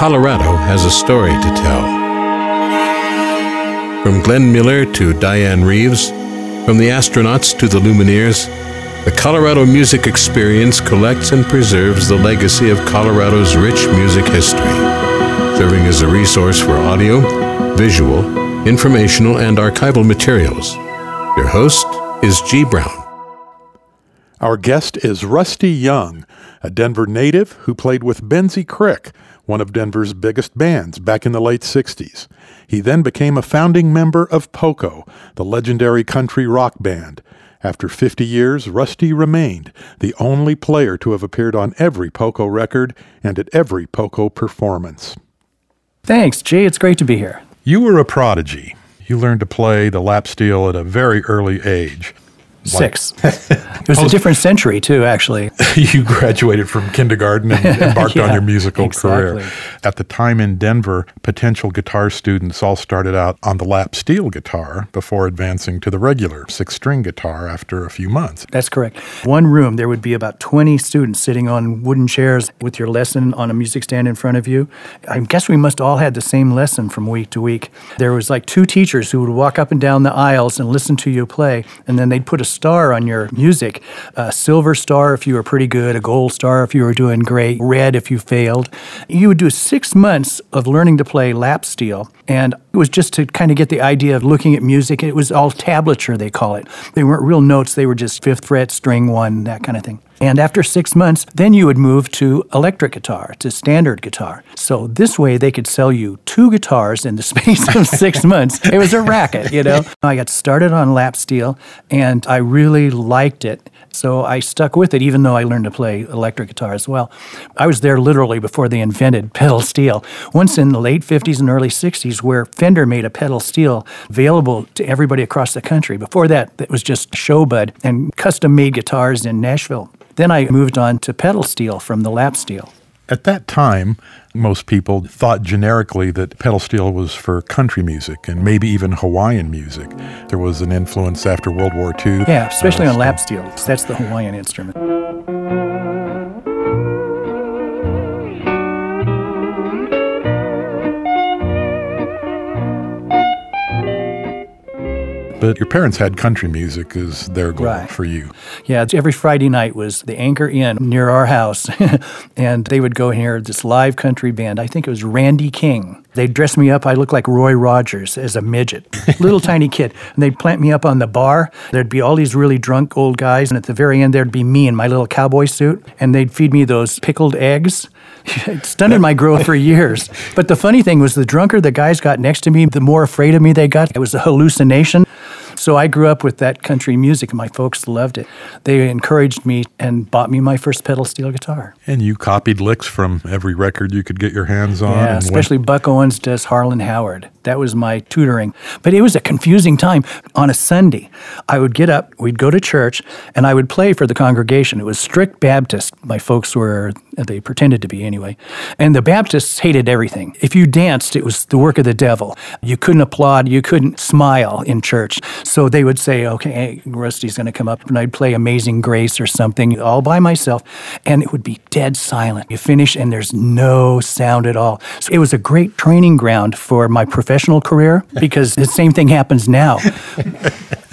Colorado has a story to tell. From Glenn Miller to Dianne Reeves, from the astronauts to the Lumineers, the Colorado Music Experience collects and preserves the legacy of Colorado's rich music history, serving as a resource for audio, visual, informational, and archival materials. Your host is G. Brown. Our guest is Rusty Young, a Denver native who played with Boenzee Cryque, one of Denver's biggest bands, back in the late 60s. He then became a founding member of Poco, the legendary country rock band. After 50 years, Rusty remained the only player to have appeared on every Poco record and at every Poco performance. Thanks, G. It's great to be here. You were a prodigy. You learned to play the lap steel at a very early age. Six. it was a different century, too, actually. you graduated from kindergarten and embarked Yeah, on your musical career. At the time in Denver, potential guitar students all started out on the lap steel guitar before advancing to the regular six string guitar after a few months. That's correct. One room, there would be about 20 students sitting on wooden chairs with your lesson on a music stand in front of you. I guess we must all had the same lesson from week to week. There was like two teachers who would walk up and down the aisles and listen to you play, and then they'd put a star on your music a silver star if you were pretty good, a gold star if you were doing great, red if you failed. You would do six months of learning to play lap steel, and it was just to kind of get the idea of looking at music. It was all tablature, they call it. They weren't real notes, they were just fifth fret, string one, that kind of thing. And after six months, then you would move to electric guitar, to standard guitar. So this way they could sell you two guitars in the space of six months. It was a racket, you know. I got started on lap steel and I really liked it. So I stuck with it, even though I learned to play electric guitar as well. I was there literally before they invented pedal steel. Once in the late 50s and early 60s, where Fender made a pedal steel available to everybody across the country. Before that, it was just Sho-Bud and custom made guitars in Nashville. Then I moved on to pedal steel from the lap steel. At that time, most people thought generically that pedal steel was for country music and maybe even Hawaiian music. There was an influence after World War II. Yeah, especially Uh, on lap steel. That's the Hawaiian instrument. But your parents had country music as their goal Right. for you. Yeah, every Friday night was the Anchor Inn near our house, and they would go hear this live country band. I think it was Randy King. They'd dress me up. I looked like Roy Rogers as a midget, little tiny kid, and they'd plant me up on the bar. There'd be all these really drunk old guys, and at the very end there'd be me in my little cowboy suit, and they'd feed me those pickled eggs. it stunted my growth for years. But the funny thing was, the drunker the guys got next to me, the more afraid of me they got. It was a hallucination. So I grew up with that country music, and my folks loved it. They encouraged me and bought me my first pedal steel guitar. And you copied licks from every record you could get your hands on. Yeah, and went- especially Buck Owens does Harlan Howard. That was my tutoring. But it was a confusing time. On a Sunday, I would get up, we'd go to church, and I would play for the congregation. It was strict Baptist. My folks were, they pretended to be anyway. And the Baptists hated everything. If you danced, it was the work of the devil. You couldn't applaud, you couldn't smile in church. So they would say, okay, Rusty's going to come up, and I'd play Amazing Grace or something all by myself, and it would be dead silent. You finish, and there's no sound at all. So it was a great training ground for my professional career because the same thing happens now.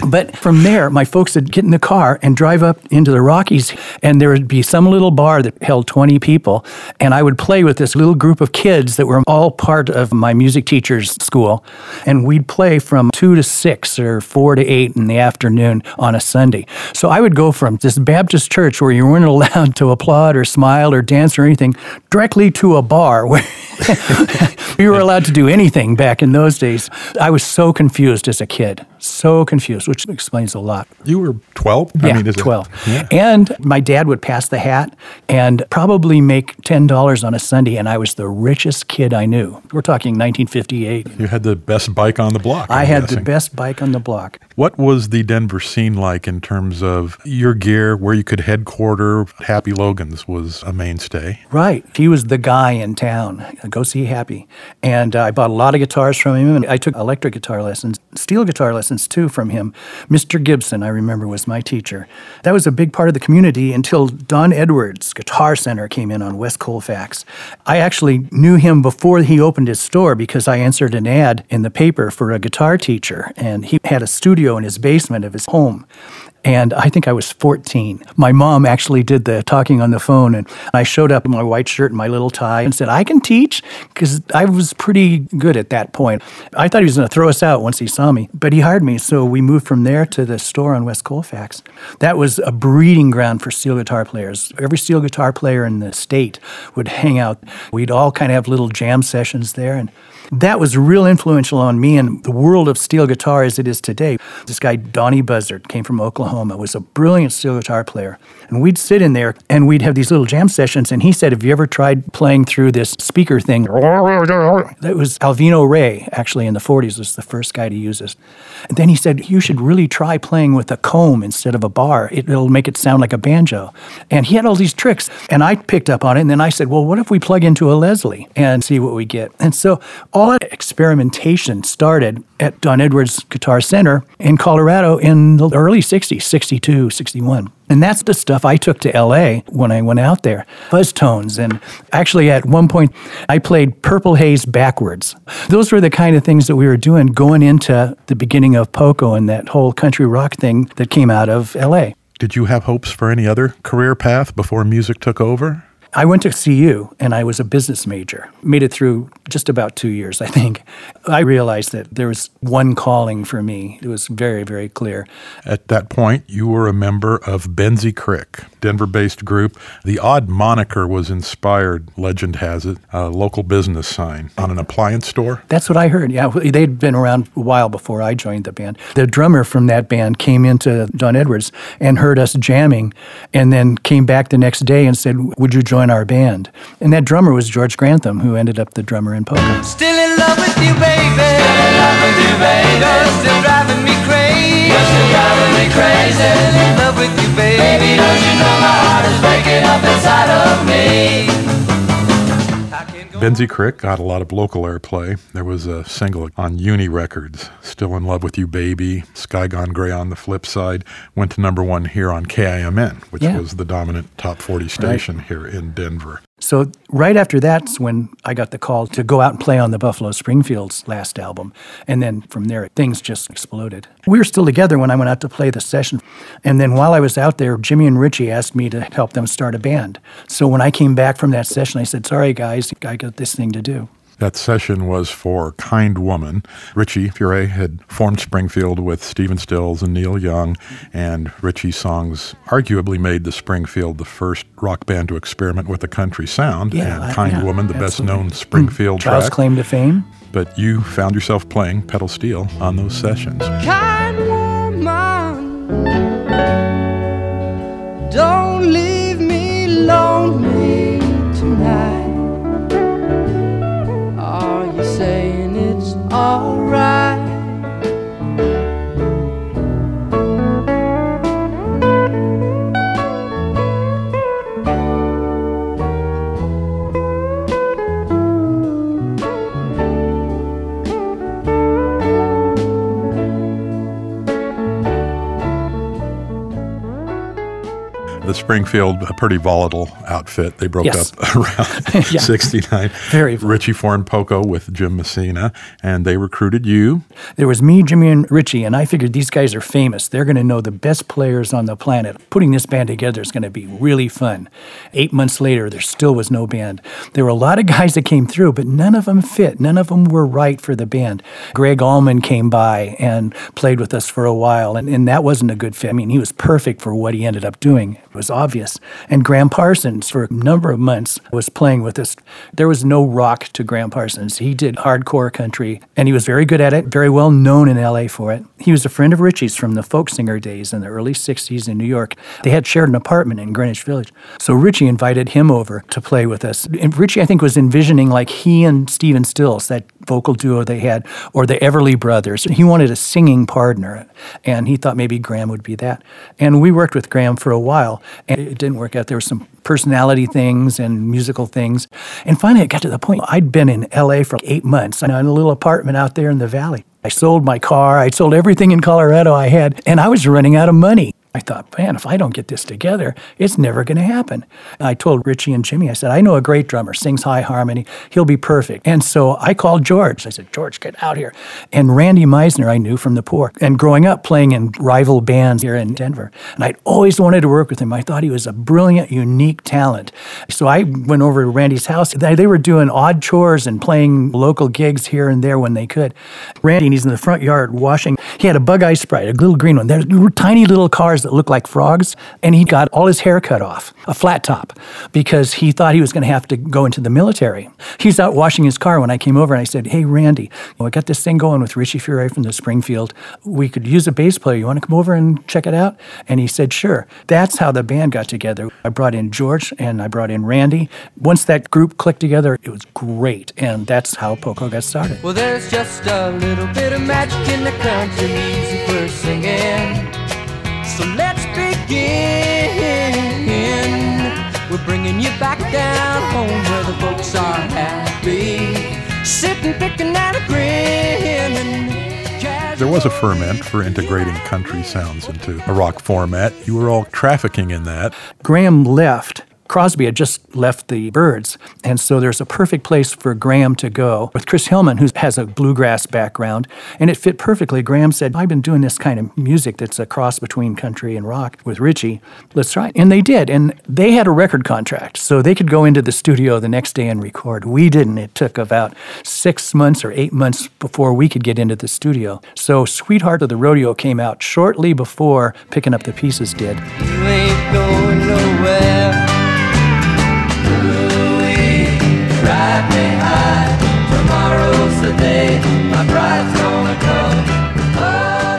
But from there, my folks would get in the car and drive up into the Rockies, and there would be some little bar that held 20 people. And I would play with this little group of kids that were all part of my music teacher's school. And we'd play from two to six or four to eight in the afternoon on a Sunday. So I would go from this Baptist church where you weren't allowed to applaud or smile or dance or anything directly to a bar where you were allowed to do anything back in those days. I was so confused as a kid, so confused, which explains a lot. You were 12? Yeah, is it- 12. Yeah. And my dad would pass the hat and probably make $10 on a Sunday, and I was the richest kid I knew. We're talking 1958. You had the best bike on the block. I I'm had the best bike on the block. What was the Denver scene like in terms of your gear, where you could headquarter? Happy Logan's was a mainstay. Right. He was the guy in town. Go see Happy. And uh, I bought a lot of guitars from him, and I took electric guitar lessons, steel guitar lessons. Influence too from him. Mr. Gibson, I remember, was my teacher. That was a big part of the community until Don Edwards Guitar Center came in on West Colfax. I actually knew him before he opened his store because I answered an ad in the paper for a guitar teacher, and he had a studio in his basement of his home and I think I was 14. My mom actually did the talking on the phone, and I showed up in my white shirt and my little tie and said, I can teach, because I was pretty good at that point. I thought he was going to throw us out once he saw me, but he hired me, so we moved from there to the store on West Colfax. That was a breeding ground for steel guitar players. Every steel guitar player in the state would hang out. We'd all kind of have little jam sessions there, and that was real influential on me and the world of steel guitar as it is today. This guy, Donnie Buzzard, came from Oklahoma, was a brilliant steel guitar player. And we'd sit in there and we'd have these little jam sessions. And he said, Have you ever tried playing through this speaker thing? That was Alvino Rey, actually, in the 40s, was the first guy to use this. And then he said, You should really try playing with a comb instead of a bar. It, will make it sound like a banjo. And he had all these tricks. And I picked up on it. And then I said, Well, what if we plug into a Leslie and see what we get? And so all that experimentation started at Don Edwards Guitar Center in Colorado in the early 60s, 62, 61. And that's the stuff I took to LA when I went out there. Fuzz tones. And actually, at one point, I played Purple Haze backwards. Those were the kind of things that we were doing going into the beginning of Poco and that whole country rock thing that came out of LA. Did you have hopes for any other career path before music took over? I went to CU and I was a business major. Made it through just about two years, I think. I realized that there was one calling for me. It was very, very clear. At that point, you were a member of Boenzee Cryque, Denver based group. The odd moniker was inspired, legend has it, a local business sign on an appliance store. That's what I heard. Yeah, they'd been around a while before I joined the band. The drummer from that band came into Don Edwards and heard us jamming and then came back the next day and said, Would you join? Join our band. And that drummer was George Grantham, who ended up the drummer in Poco. Still in love with you, baby. Still in love with you, baby. You're still driving me crazy. You're still driving me crazy. Still in love with you, baby. Baby, don't you know my heart is breaking up inside of me? Boenzee Cryque got a lot of local airplay. There was a single on Uni Records, Still in Love with You Baby, Sky Gone Gray on the flip side, went to number one here on KIMN, which yeah. was the dominant top 40 station right. here in Denver. So right after that's when I got the call to go out and play on the Buffalo Springfield's last album. And then from there, things just exploded. We were still together when I went out to play the session. And then while I was out there, Jimmy and Richie asked me to help them start a band. So when I came back from that session, I said, sorry guys, I got this thing to do. That session was for Kind Woman. Richie Furay had formed Springfield with Stephen Stills and Neil Young, and Richie's songs arguably made the Springfield the first rock band to experiment with a country sound. Yeah, and Kind yeah, Woman, the absolutely. best known Springfield Child's track. claim to fame. But you found yourself playing pedal steel on those sessions. Kind woman, don't leave me lonely the Springfield, a pretty volatile outfit. They broke yes. up around yeah. 69. Very Richie formed Poco with Jim Messina, and they recruited you. There was me, Jimmy, and Richie, and I figured these guys are famous. They're going to know the best players on the planet. Putting this band together is going to be really fun. Eight months later, there still was no band. There were a lot of guys that came through, but none of them fit. None of them were right for the band. Gregg Allman came by and played with us for a while, and, and that wasn't a good fit. I mean, he was perfect for what he ended up doing was obvious. And Gram Parsons, for a number of months, was playing with us. There was no rock to Gram Parsons. He did hardcore country, and he was very good at it, very well known in LA for it. He was a friend of Richie's from the folk singer days in the early 60s in New York. They had shared an apartment in Greenwich Village. So Richie invited him over to play with us. And Richie, I think, was envisioning like he and Stephen Stills, that vocal duo they had, or the Everly brothers. He wanted a singing partner, and he thought maybe Gram would be that. And we worked with Gram for a while, and it didn't work out. There were some personality things and musical things. And finally, it got to the point I'd been in LA for eight months in a little apartment out there in the valley. I sold my car. I sold everything in Colorado I had, and I was running out of money. I thought, man, if I don't get this together, it's never going to happen. I told Richie and Jimmy, I said, I know a great drummer, sings high harmony. He'll be perfect. And so I called George. I said, George, get out here. And Randy Meisner, I knew from the poor. And growing up playing in rival bands here in Denver. And I'd always wanted to work with him. I thought he was a brilliant, unique talent. So I went over to Randy's house. They were doing odd chores and playing local gigs here and there when they could. Randy, he's in the front yard washing. He had a bug eye sprite, a little green one. There were tiny little cars that looked like frogs. And he got all his hair cut off, a flat top, because he thought he was going to have to go into the military. He's out washing his car when I came over and I said, Hey, Randy, I got this thing going with Richie Furay from the Springfield. We could use a bass player. You want to come over and check it out? And he said, Sure. That's how the band got together. I brought in George and I brought in Randy. Once that group clicked together, it was great. And that's how Poco got started. Well, there's just a little bit of magic in the country music we're singing. There was a ferment for integrating country sounds into a rock format. You were all trafficking in that. Gram left. Crosby had just left the Byrds, and so there's a perfect place for Gram to go with Chris Hillman, who has a bluegrass background, and it fit perfectly. Gram said, I've been doing this kind of music that's a cross between country and rock with Richie. Let's try it. And they did, and they had a record contract, so they could go into the studio the next day and record. We didn't. It took about six months or eight months before we could get into the studio. So Sweetheart of the Rodeo came out shortly before Picking Up the Pieces did. You ain't going nowhere. Drive me high. Tomorrow's the day my bride's gonna come.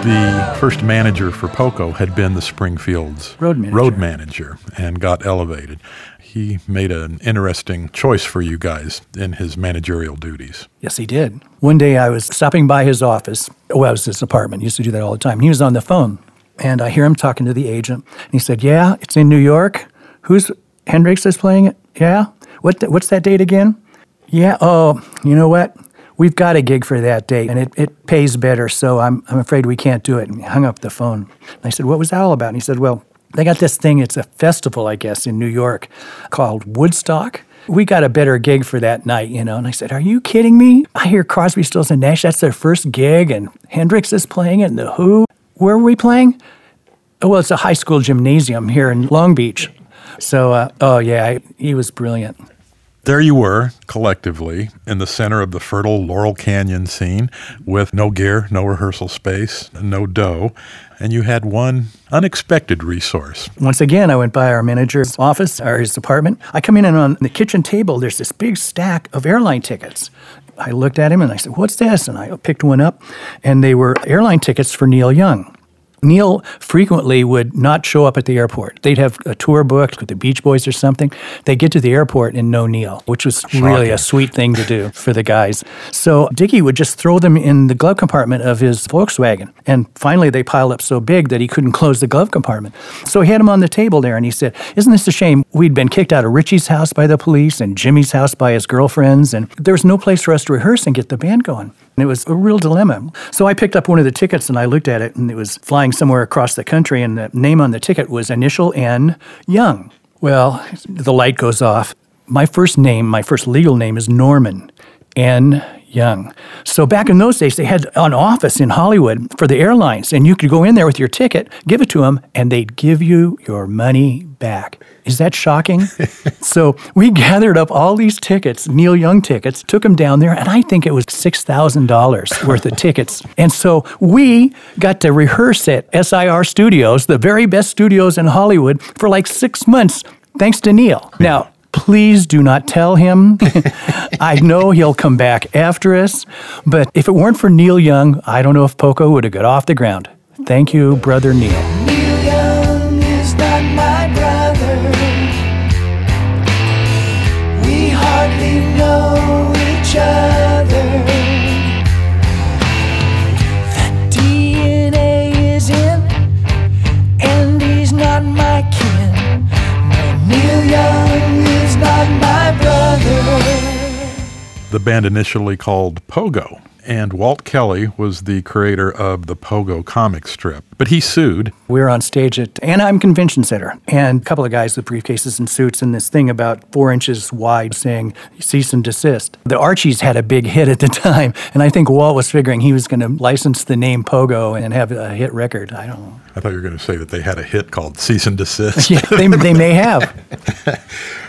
The first manager for Poco had been the Springfield's Road manager. road manager and got elevated. He made an interesting choice for you guys in his managerial duties. Yes, he did. One day I was stopping by his office. Oh, well, it was his apartment. He used to do that all the time. He was on the phone, and I hear him talking to the agent. And he said, "Yeah, it's in New York. Who's Hendrix is playing it? Yeah. What? what's that date again? Yeah. Oh, you know what? We've got a gig for that date, and it, it pays better. So I'm I'm afraid we can't do it." And he hung up the phone. And I said, "What was that all about?" And he said, "Well." They got this thing, it's a festival, I guess, in New York called Woodstock. We got a better gig for that night, you know. And I said, Are you kidding me? I hear Crosby, Stills, and Nash, that's their first gig, and Hendrix is playing it, and The Who. Where were we playing? Oh, well, it's a high school gymnasium here in Long Beach. So, uh, oh, yeah, I, he was brilliant. There you were, collectively, in the center of the fertile Laurel Canyon scene with no gear, no rehearsal space, no dough, and you had one unexpected resource. Once again, I went by our manager's office or his apartment. I come in and on the kitchen table, there's this big stack of airline tickets. I looked at him and I said, What's this? And I picked one up, and they were airline tickets for Neil Young. Neil frequently would not show up at the airport. They'd have a tour booked with the Beach Boys or something. They'd get to the airport and no Neil, which was really a sweet thing to do for the guys. So Dickie would just throw them in the glove compartment of his Volkswagen. And finally, they piled up so big that he couldn't close the glove compartment. So he had them on the table there and he said, Isn't this a shame? We'd been kicked out of Richie's house by the police and Jimmy's house by his girlfriends, and there was no place for us to rehearse and get the band going. And it was a real dilemma. So I picked up one of the tickets and I looked at it, and it was flying somewhere across the country, and the name on the ticket was initial N Young. Well, the light goes off. My first name, my first legal name is Norman N. Young. So back in those days, they had an office in Hollywood for the airlines, and you could go in there with your ticket, give it to them, and they'd give you your money back. Is that shocking? so we gathered up all these tickets, Neil Young tickets, took them down there, and I think it was $6,000 worth of tickets. And so we got to rehearse at SIR Studios, the very best studios in Hollywood, for like six months, thanks to Neil. Now, Please do not tell him. I know he'll come back after us, but if it weren't for Neil Young, I don't know if Poco would have got off the ground. Thank you, brother Neil. The band initially called Pogo, And Walt Kelly was the creator of the Pogo comic strip, but he sued. We were on stage at Anaheim Convention Center, and a couple of guys with briefcases and suits, and this thing about four inches wide saying cease and desist. The Archies had a big hit at the time, and I think Walt was figuring he was going to license the name Pogo and have a hit record. I don't know. I thought you were going to say that they had a hit called Cease and Desist. Yeah, they, they may have.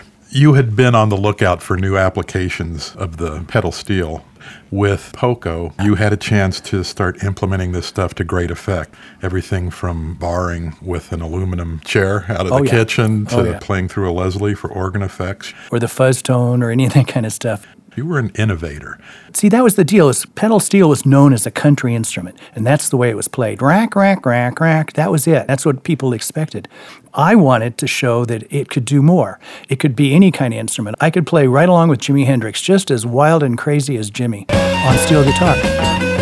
You had been on the lookout for new applications of the pedal steel. With Poco, you had a chance to start implementing this stuff to great effect. Everything from barring with an aluminum chair out of Oh, the yeah. kitchen oh, to Oh, yeah. playing through a Leslie for organ effects. Or the fuzz tone or any of that kind of stuff. You were an innovator. See, that was the deal. Is pedal steel was known as a country instrument, and that's the way it was played. Rack, rack, rack, rack. That was it. That's what people expected. I wanted to show that it could do more. It could be any kind of instrument. I could play right along with Jimi Hendrix, just as wild and crazy as Jimi on steel guitar.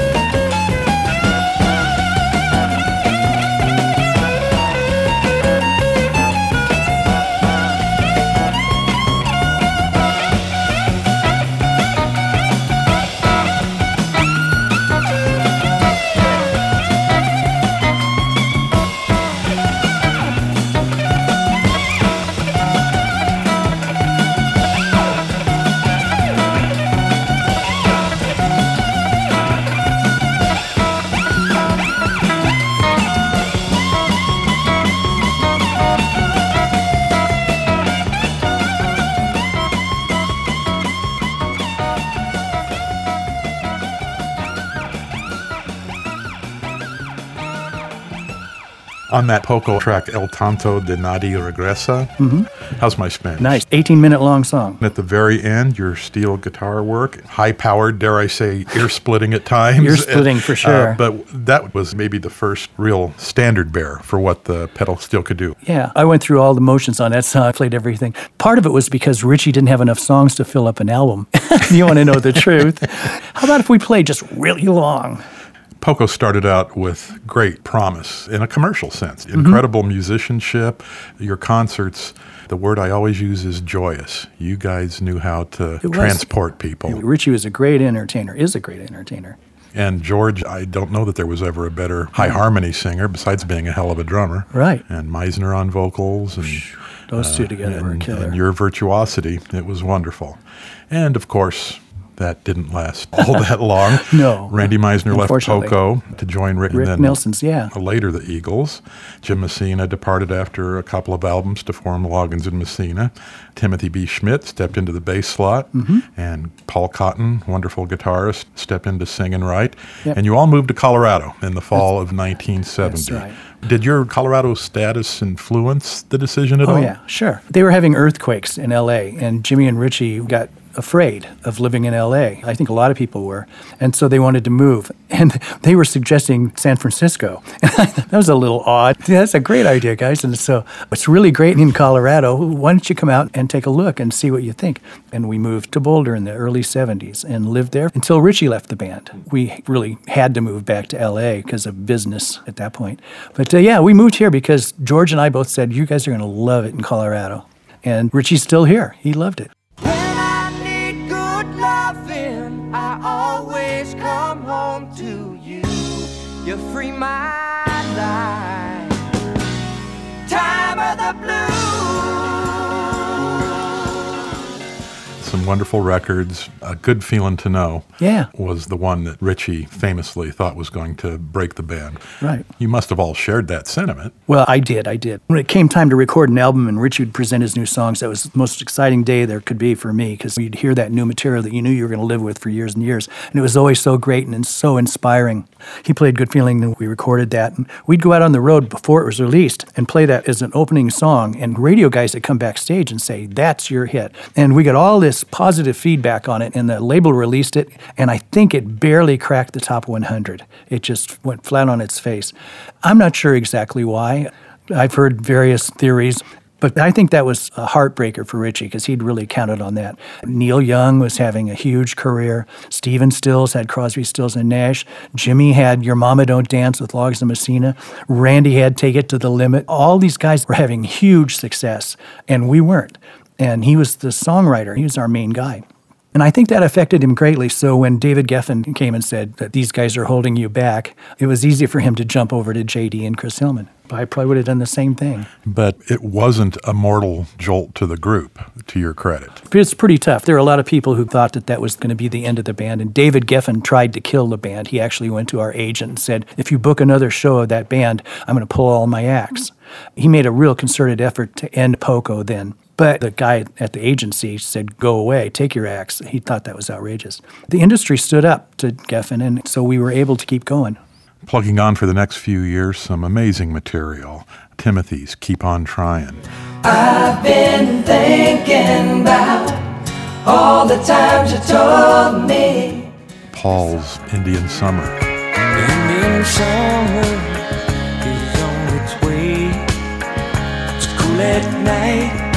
On that Poco track, El Tonto de Nadie Regresa. Mm-hmm. How's my Spanish? Nice, 18 minute long song. And At the very end, your steel guitar work, high powered, dare I say, ear splitting at times. Ear-splitting for sure. Uh, but that was maybe the first real standard bearer for what the pedal steel could do. Yeah, I went through all the motions on that song. I played everything. Part of it was because Richie didn't have enough songs to fill up an album. you want to know the truth? How about if we play just really long? Poco started out with great promise in a commercial sense. Mm-hmm. Incredible musicianship. Your concerts, the word I always use is joyous. You guys knew how to transport people. Richie was a great entertainer, is a great entertainer. And George, I don't know that there was ever a better high harmony singer besides being a hell of a drummer. Right. And Meisner on vocals and Those two together were a and, killer. and your virtuosity. It was wonderful. And of course, that didn't last all that long. No. Randy Meisner left. Poco to join Rick, Rick and then Nelson's, yeah. later the Eagles. Jim Messina departed after a couple of albums to form Loggins and Messina. Timothy B. Schmit stepped into the bass slot, Mm-hmm. and Paul Cotton, wonderful guitarist, stepped into sing and write. Yep. And you all moved to Colorado in the fall of 1970. that's right. Did your Colorado status influence the decision at all? Oh, yeah, sure. They were having earthquakes in LA, and Jimmy and Richie got afraid of living in LA. I think a lot of people were. And so they wanted to move. And they were suggesting San Francisco. that was a little odd. That's a great idea, guys. And so it's really great in Colorado. Why don't you come out and take a look and see what you think? And we moved to Boulder in the early 70s and lived there until Richie left the band. We really had to move back to LA because of business at that point. But uh, yeah, we moved here because George and I both said, you guys are going to love it in Colorado. And Richie's still here. He loved it. The blues. Some wonderful records. A good feeling to know. Yeah. Was the one that Richie famously thought was going to break the band. Right. You must have all shared that sentiment. Well, I did. I did. When it came time to record an album and Richie would present his new songs, that was the most exciting day there could be for me because you'd hear that new material that you knew you were going to live with for years and years. And it was always so great and so inspiring. He played Good Feeling and we recorded that. And we'd go out on the road before it was released and play that as an opening song. And radio guys would come backstage and say, That's your hit. And we got all this positive feedback on it. And the label released it. And I think it barely cracked the top 100. It just went flat on its face. I'm not sure exactly why. I've heard various theories, but I think that was a heartbreaker for Richie because he'd really counted on that. Neil Young was having a huge career. Stephen Stills had Crosby, Stills, and Nash. Jimmy had Your Mama Don't Dance with Logs and Messina. Randy had Take It to the Limit. All these guys were having huge success, and we weren't. And he was the songwriter, he was our main guy. And I think that affected him greatly. So when David Geffen came and said that these guys are holding you back, it was easy for him to jump over to JD and Chris Hillman. I probably would have done the same thing. But it wasn't a mortal jolt to the group, to your credit. It's pretty tough. There are a lot of people who thought that that was going to be the end of the band. And David Geffen tried to kill the band. He actually went to our agent and said, if you book another show of that band, I'm going to pull all my acts. He made a real concerted effort to end Poco then. But the guy at the agency said, go away, take your acts. He thought that was outrageous. The industry stood up to Geffen, and so we were able to keep going. Plugging on for the next few years, some amazing material. Timothy's Keep On Trying. I've been thinking about all the times you told me. Paul's Indian Summer. Indian summer is on its way. It's cool at night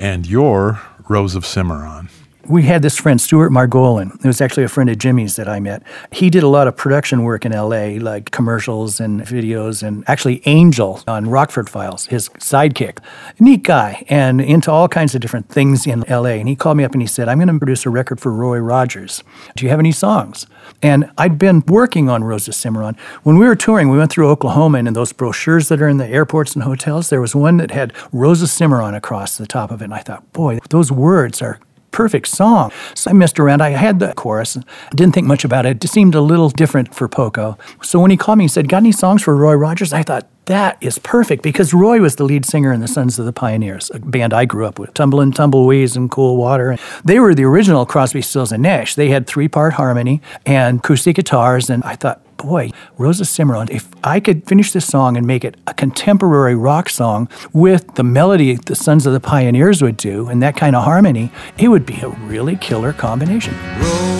And your Rose of Cimarron. We had this friend, Stuart Margolin. It was actually a friend of Jimmy's that I met. He did a lot of production work in LA, like commercials and videos, and actually Angel on Rockford Files, his sidekick. Neat guy, and into all kinds of different things in LA. And he called me up and he said, I'm going to produce a record for Roy Rogers. Do you have any songs? And I'd been working on Rose of Cimarron. When we were touring, we went through Oklahoma, and in those brochures that are in the airports and hotels, there was one that had Rose of Cimarron across the top of it. And I thought, boy, those words are perfect song. So I messed around. I had the chorus. Didn't think much about it. It seemed a little different for Poco. So when he called me and said, Got any songs for Roy Rogers? I thought, that is perfect because Roy was the lead singer in the Sons of the Pioneers, a band I grew up with, Tumblin' Tumbleweeds and Cool Water. They were the original Crosby, Stills, and Nash. They had three part harmony and acoustic guitars. And I thought, boy, Rose of Cimarron, if I could finish this song and make it a contemporary rock song with the melody the Sons of the Pioneers would do and that kind of harmony, it would be a really killer combination.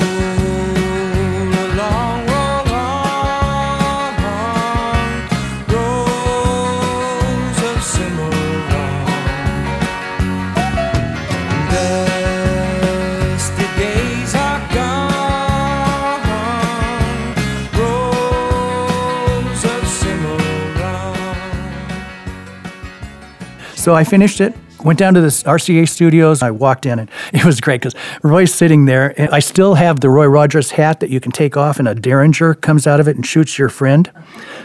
So I finished it. Went down to the RCA studios. I walked in and it was great because Roy's sitting there. And I still have the Roy Rogers hat that you can take off and a Derringer comes out of it and shoots your friend.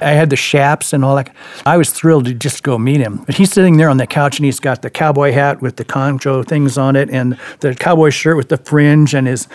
I had the chaps and all that. I was thrilled to just go meet him. But he's sitting there on the couch and he's got the cowboy hat with the concho things on it and the cowboy shirt with the fringe and his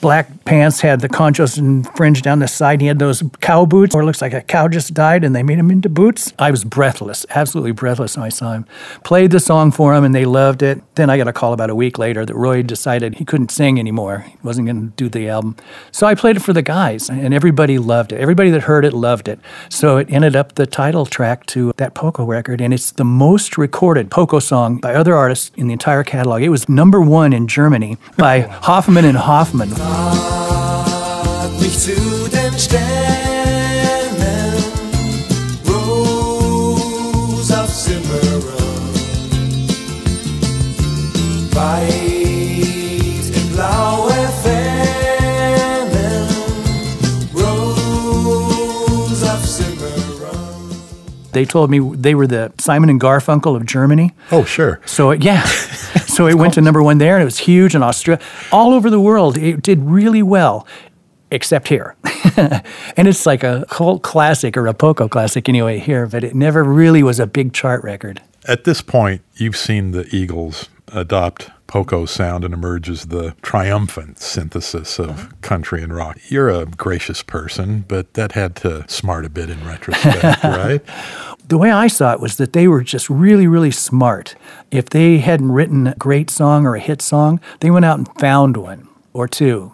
black pants had the conchos and fringe down the side. He had those cow boots or it looks like a cow just died and they made him into boots. I was breathless, absolutely breathless when I saw him. Played the song for him and they loved it. Then I got a call about a week later that Roy decided he couldn't sing anymore. He wasn't going to do the album. So I played it for the guys and everybody loved it. Everybody that heard it loved it. So it ended up the title track to that Poco record and it's the most recorded Poco song by other artists in the entire catalog. It was number one in Germany by Hoffmann and Hoffmann. They told me they were the Simon and Garfunkel of Germany. Oh, sure. So it, yeah, so it went to number one there, and it was huge in Australia, all over the world. It did really well, except here, and it's like a cult classic or a Poco classic anyway here, but it never really was a big chart record. At this point, you've seen the Eagles adopt Poco sound and emerges as the triumphant synthesis of mm-hmm. country and rock. You're a gracious person, but that had to smart a bit in retrospect, right? The way I saw it was that they were just really, really smart. If they hadn't written a great song or a hit song, they went out and found one or two.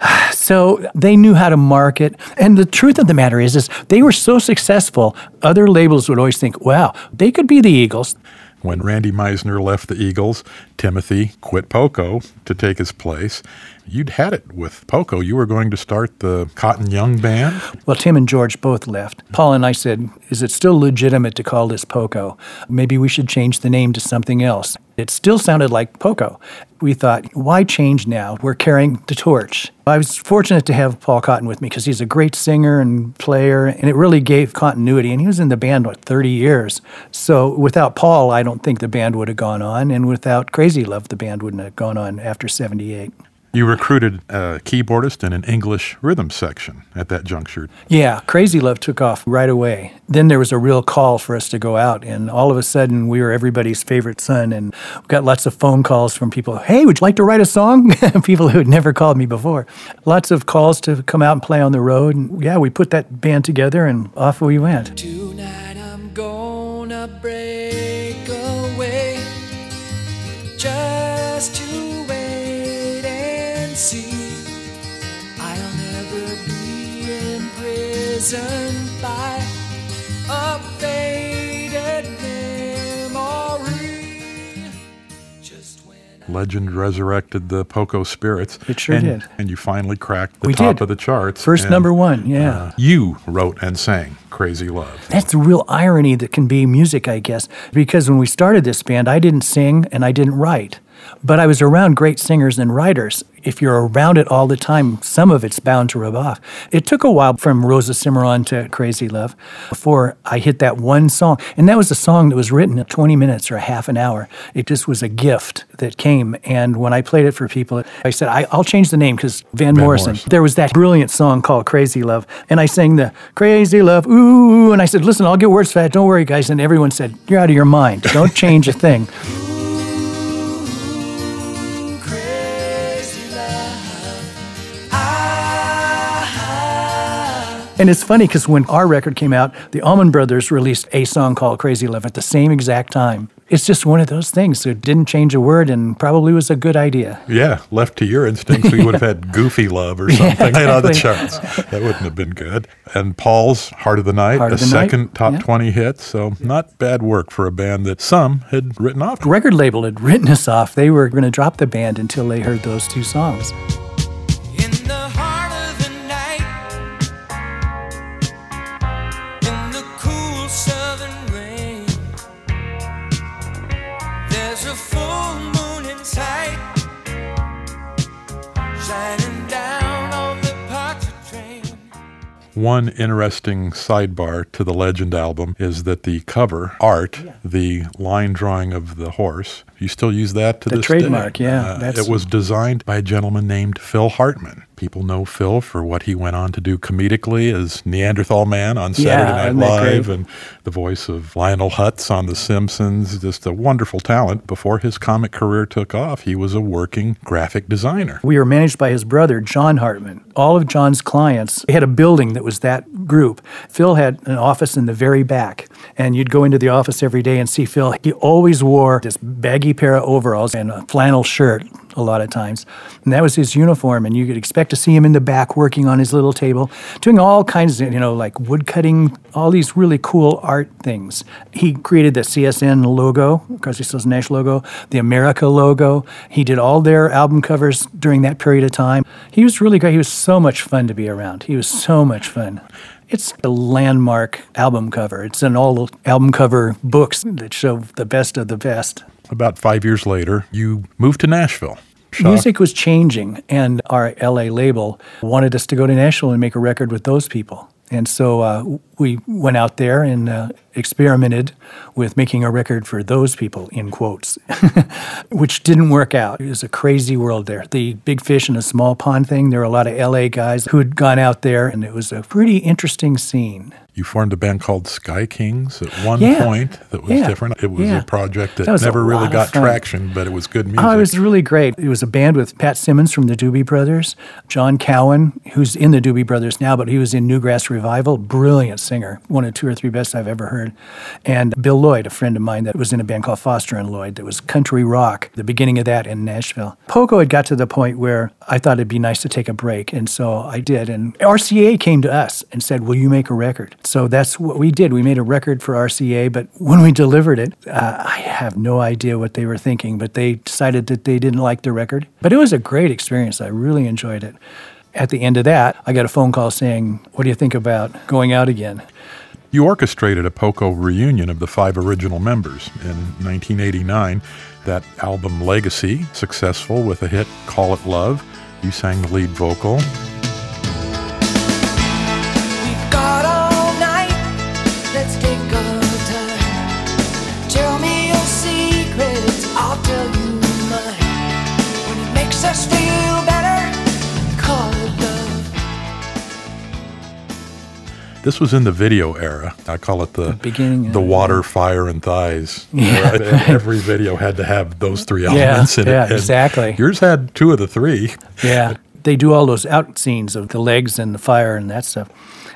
So they knew how to market. And the truth of the matter is, is they were so successful, other labels would always think, wow, they could be the Eagles. When Randy Meisner left the Eagles, Timothy quit Poco to take his place. You'd had it with Poco. You were going to start the Cotton Young Band. Well, Tim and George both left. Paul and I said, Is it still legitimate to call this Poco? Maybe we should change the name to something else. It still sounded like Poco. We thought, why change now? We're carrying the torch. I was fortunate to have Paul Cotton with me because he's a great singer and player, and it really gave continuity. And he was in the band, what, 30 years? So without Paul, I don't think the band would have gone on. And without Crazy Love, the band wouldn't have gone on after 78. You recruited a keyboardist and an English rhythm section at that juncture. Yeah, Crazy Love took off right away. Then there was a real call for us to go out, and all of a sudden we were everybody's favorite son, and we got lots of phone calls from people. Hey, would you like to write a song? people who had never called me before. Lots of calls to come out and play on the road. And yeah, we put that band together, and off we went. Tonight I'm gonna break imprisoned by a faded memory. Just when Legend resurrected the Poco Spirits. It sure and, did. And you finally cracked the We top did. of the charts. First and, number one, yeah. uh, you wrote and sang Crazy Love. That's the real irony that can be music, I guess. Because when we started this band, I didn't sing and I didn't write. But I was around great singers and writers. If you're around it all the time, some of it's bound to rub off. It took a while from Rose of Cimarron to Crazy Love before I hit that one song. And that was a song that was written in 20 minutes or a half an hour. It just was a gift that came. And when I played it for people, I said, I, I'll change the name because Van, Van Morrison. Morrison. There was that brilliant song called Crazy Love. And I sang the Crazy Love, ooh. And I said, listen, I'll get words for that. Don't worry, guys. And everyone said, you're out of your mind. Don't change a thing. And it's funny because when our record came out, the Allman Brothers released a song called Crazy Love at the same exact time. It's just one of those things. It didn't change a word and probably was a good idea. Yeah, left to your instincts, we would have had Goofy Love or something right on the charts. That wouldn't have been good. And Paul's Heart of the Night, Heart a the Night, second top yeah. 20 hit. So not bad work for a band that some had written off. The record label had written us off. They were going to drop the band until they heard those two songs. One interesting sidebar to the Legend album is that the cover art, the line drawing of the horse, you still use that to The this trademark, day. yeah, Uh, that's- it was designed by a gentleman named Phil Hartman. People know Phil for what he went on to do comedically as Neanderthal Man on Saturday Yeah, Night Live and the voice of Lionel Hutz on The Simpsons. Just a wonderful talent. Before his comic career took off, he was a working graphic designer. We were managed by his brother, John Hartman. All of John's clients had a building that was that group. Phil had an office in the very back, and you'd go into the office every day and see Phil. He always wore this baggy pair of overalls and a flannel shirt a lot of times. And that was his uniform, and you could expect to see him in the back working on his little table, doing all kinds of, you know, like wood cutting, all these really cool art things. He created the CSN logo, Crosby, Stills Nash logo, the America logo. He did all their album covers during that period of time. He was really great. He was so much fun to be around. He was so much fun. It's a landmark album cover. It's in all the album cover books that show the best of the best. About five years later, you moved to Nashville. Music was changing, and our LA label wanted us to go to Nashville and make a record with those people. And so uh, we went out there and uh, experimented with making a record for those people, in quotes, which didn't work out. It was a crazy world there. The big fish in a small pond thing, there were a lot of LA guys who had gone out there, and it was a pretty interesting scene. You formed a band called Sky Kings at one Yeah. point that was Yeah. different. It was Yeah. a project that, That never really got traction, but it was good music. Oh, it was really great. It was a band with Pat Simmons from the Doobie Brothers, John Cowan, who's in the Doobie Brothers now, but he was in New Grass Revival, brilliant singer, one of two or three best I've ever heard. And Bill Lloyd, a friend of mine that was in a band called Foster and Lloyd that was country rock, the beginning of that in Nashville. Poco had got to the point where I thought it'd be nice to take a break, and so I did. And RCA came to us and said, Will you make a record? So that's what we did. We made a record for RCA, but when we delivered it, uh, I have no idea what they were thinking, but they decided that they didn't like the record. But it was a great experience. I really enjoyed it. At the end of that, I got a phone call saying, What do you think about going out again? You orchestrated a Poco reunion of the five original members in 1989. That album Legacy, successful with a hit Call It Love. You sang the lead vocal. This was in the video era. I call it the, The beginning, the water, fire, and thighs. Yeah, Right? right. Every video had to have those three Yeah, elements in yeah, it. And exactly. Yours had two of the three. Yeah. They do all those out scenes of the legs and the fire and that stuff.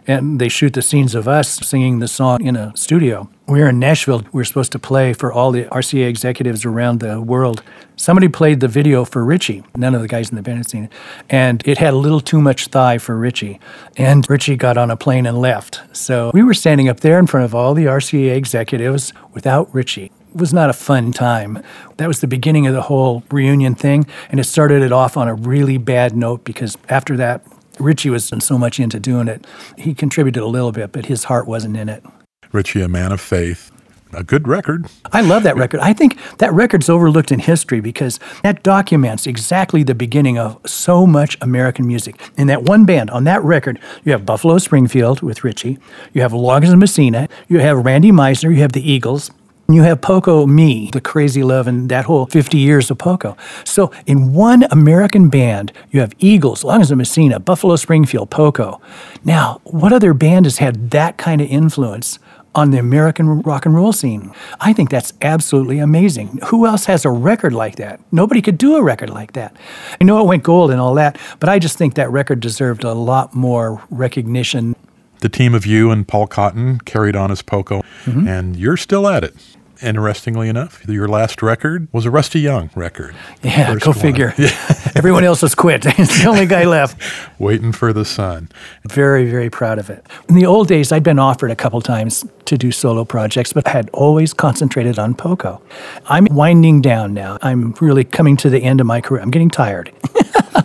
And they shoot the scenes of us singing the song in a studio. We were in Nashville. We were supposed to play for all the RCA executives around the world. Somebody played the video for Richie. None of the guys in the band had seen it. And it had a little too much thigh for Richie. And Richie got on a plane and left. So we were standing up there in front of all the RCA executives without Richie it was not a fun time. That was the beginning of the whole reunion thing, and it started it off on a really bad note because after that, Richie was so much into doing it. He contributed a little bit, but his heart wasn't in it. Richie, a man of faith. A good record. I love that record. I think that record's overlooked in history because that documents exactly the beginning of so much American music. In that one band, on that record, you have Buffalo Springfield with Richie, you have Loggins and Messina, you have Randy Meisner, you have the Eagles, you have Poco Me, the crazy love, and that whole 50 years of Poco. So, in one American band, you have Eagles, Loggins and Messina, Buffalo Springfield, Poco. Now, what other band has had that kind of influence on the American rock and roll scene? I think that's absolutely amazing. Who else has a record like that? Nobody could do a record like that. I know it went gold and all that, but I just think that record deserved a lot more recognition. The team of you and Paul Cotton carried on as Poco, Mm-hmm. and you're still at it. Interestingly enough, your last record was a Rusty Young record. Yeah, go one. figure. Everyone else has quit. It's the only guy left. Waiting for the sun. Very, very proud of it. In the old days, I'd been offered a couple times to do solo projects, but had always concentrated on Poco. I'm winding down now. I'm really coming to the end of my career. I'm getting tired.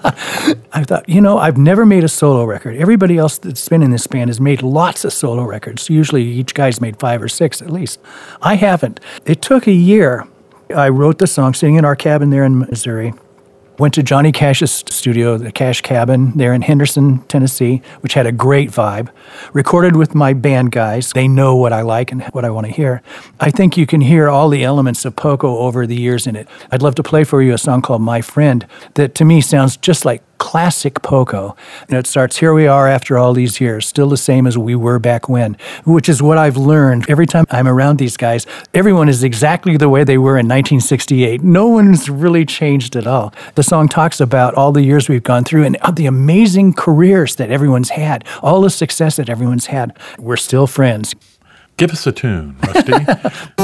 I thought, you know, I've never made a solo record. Everybody else that's been in this band has made lots of solo records. Usually each guy's made five or six at least. I haven't. It took a year. I wrote the song sitting in our cabin there in Missouri. Went to Johnny Cash's studio, the Cash Cabin, there in Henderson, Tennessee, which had a great vibe. Recorded with my band guys. They know what I like and what I want to hear. I think you can hear all the elements of Poco over the years in it. I'd love to play for you a song called My Friend that to me sounds just like classic Poco. And it starts, Here we are after all these years, still the same as we were back when, which is what I've learned every time I'm around these guys. Everyone is exactly the way they were in 1968. No one's really changed at all. The song talks about all the years we've gone through and the amazing careers that everyone's had, all the success that everyone's had. We're still friends. Give us a tune, Rusty.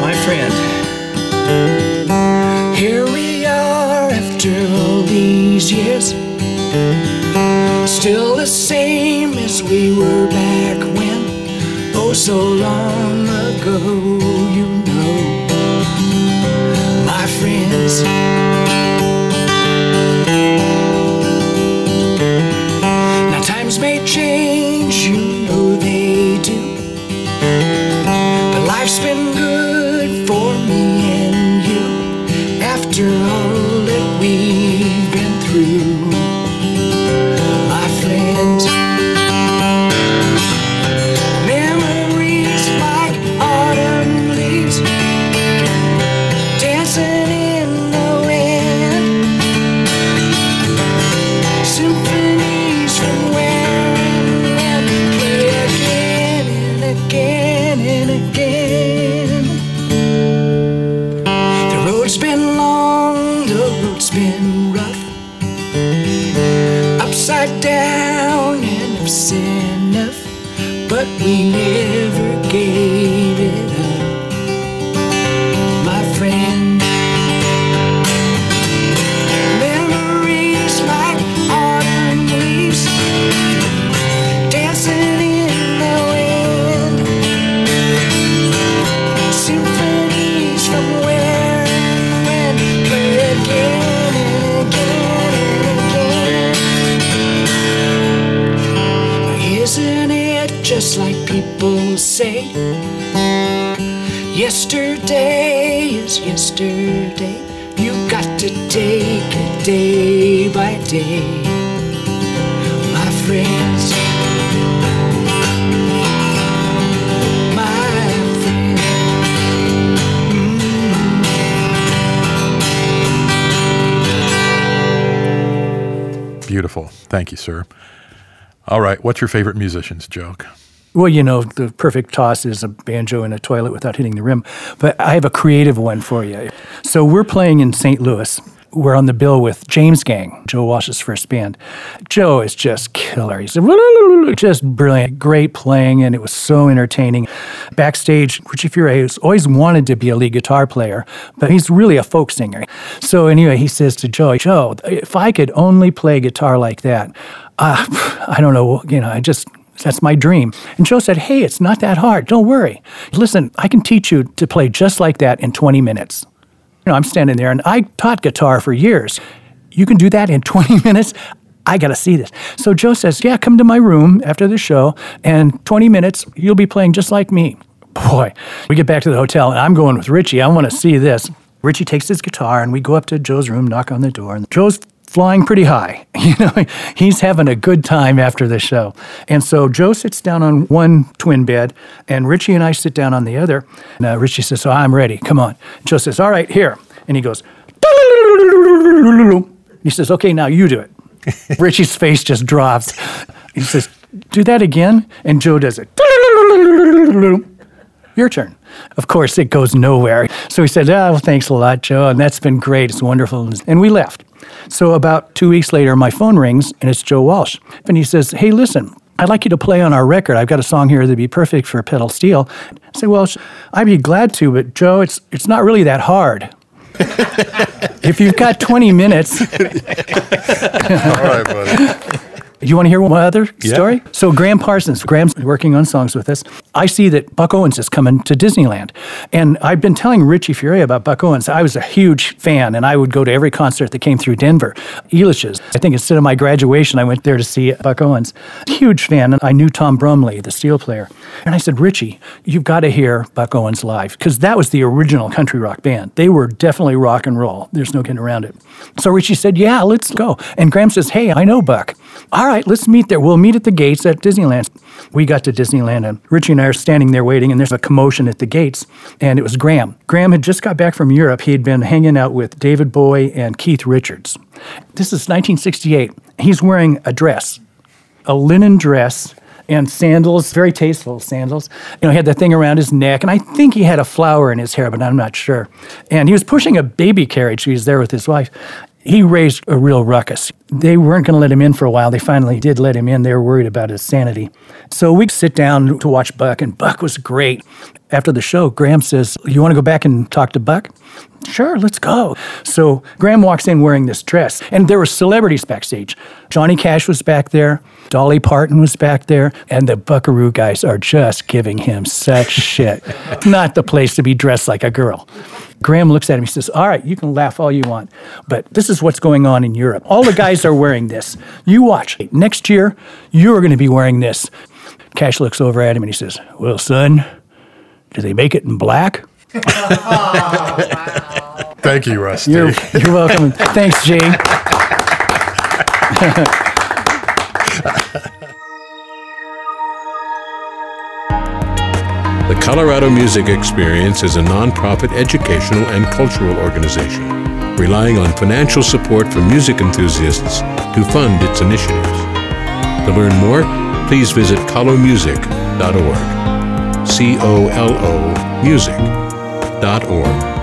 My friend. After all these years. Still the same as we were back when. Oh, so long ago, you know. My friends. Day by day, my friends. My friends. Beautiful. Thank you, sir. All right. What's your favorite musician's joke? Well, you know, the perfect toss is a banjo in a toilet without hitting the rim. But I have a creative one for you. So we're playing in St. Louis. We're on the bill with James Gang, Joe Walsh's first band. Joe is just killer. He's just brilliant, great playing, and it was so entertaining. Backstage, Richie Furay has always wanted to be a lead guitar player, but he's really a folk singer. So anyway, he says to Joe, Joe, if I could only play guitar like that, uh, I don't know, you know, I just that's my dream. And Joe said, Hey, it's not that hard. Don't worry. Listen, I can teach you to play just like that in 20 minutes. Know, I'm standing there and I taught guitar for years. You can do that in 20 minutes? I got to see this. So Joe says, Yeah, come to my room after the show, and 20 minutes, you'll be playing just like me. Boy, we get back to the hotel, and I'm going with Richie. I want to see this. Richie takes his guitar, and we go up to Joe's room, knock on the door, and Joe's flying pretty high. You know, he's having a good time after the show. And so Joe sits down on one twin bed, and Richie and I sit down on the other. And uh, Richie says, "So I'm ready. Come on." Joe says, "All right, here." And he goes, he says, "Okay, now you do it." Richie's face just drops. He says, "Do that again." And Joe does it. Your turn. Of course, it goes nowhere. So he said, Oh, thanks a lot, Joe. And that's been great. It's wonderful. And we left. So about two weeks later, my phone rings and it's Joe Walsh. And he says, Hey, listen, I'd like you to play on our record. I've got a song here that'd be perfect for pedal steel. I say, Well, I'd be glad to, but Joe, it's, it's not really that hard. if you've got 20 minutes. All right, buddy. You want to hear one other Yeah. story? So Gram Parsons, Gram's working on songs with us. I see that Buck Owens is coming to Disneyland. And I've been telling Richie Furay about Buck Owens. I was a huge fan and I would go to every concert that came through Denver. Elitch's. I think instead of my graduation, I went there to see Buck Owens. Huge fan. And I knew Tom Brumley, the steel player. And I said, Richie, you've got to hear Buck Owens live because that was the original country rock band. They were definitely rock and roll. There's no getting around it. So Richie said, Yeah, let's go. And Gram says, Hey, I know Buck. All right, let's meet there. We'll meet at the gates at Disneyland. We got to Disneyland, and Richie and I are standing there waiting, and there's a commotion at the gates, and it was Gram. Gram had just got back from Europe. He had been hanging out with David Bowie and Keith Richards. This is 1968. He's wearing a dress, a linen dress and sandals, very tasteful sandals. You know, he had that thing around his neck, and I think he had a flower in his hair, but I'm not sure. And he was pushing a baby carriage. He was there with his wife. He raised a real ruckus. They weren't going to let him in for a while. They finally did let him in. They were worried about his sanity. So we'd sit down to watch Buck, and Buck was great. After the show, Gram says, You want to go back and talk to Buck? Sure, let's go. So Gram walks in wearing this dress, and there were celebrities backstage. Johnny Cash was back there, Dolly Parton was back there, and the Buckaroo guys are just giving him such shit. Not the place to be dressed like a girl. Gram looks at him. He says, All right, you can laugh all you want, but this is what's going on in Europe. All the guys are wearing this. You watch. Next year, you're going to be wearing this. Cash looks over at him and he says, Well, son, do they make it in black? Thank you, Rusty. You're, you're welcome. Thanks, Jay. The Colorado Music Experience is a nonprofit educational and cultural organization relying on financial support from music enthusiasts to fund its initiatives. To learn more, please visit colomusic.org. C O L O music.org.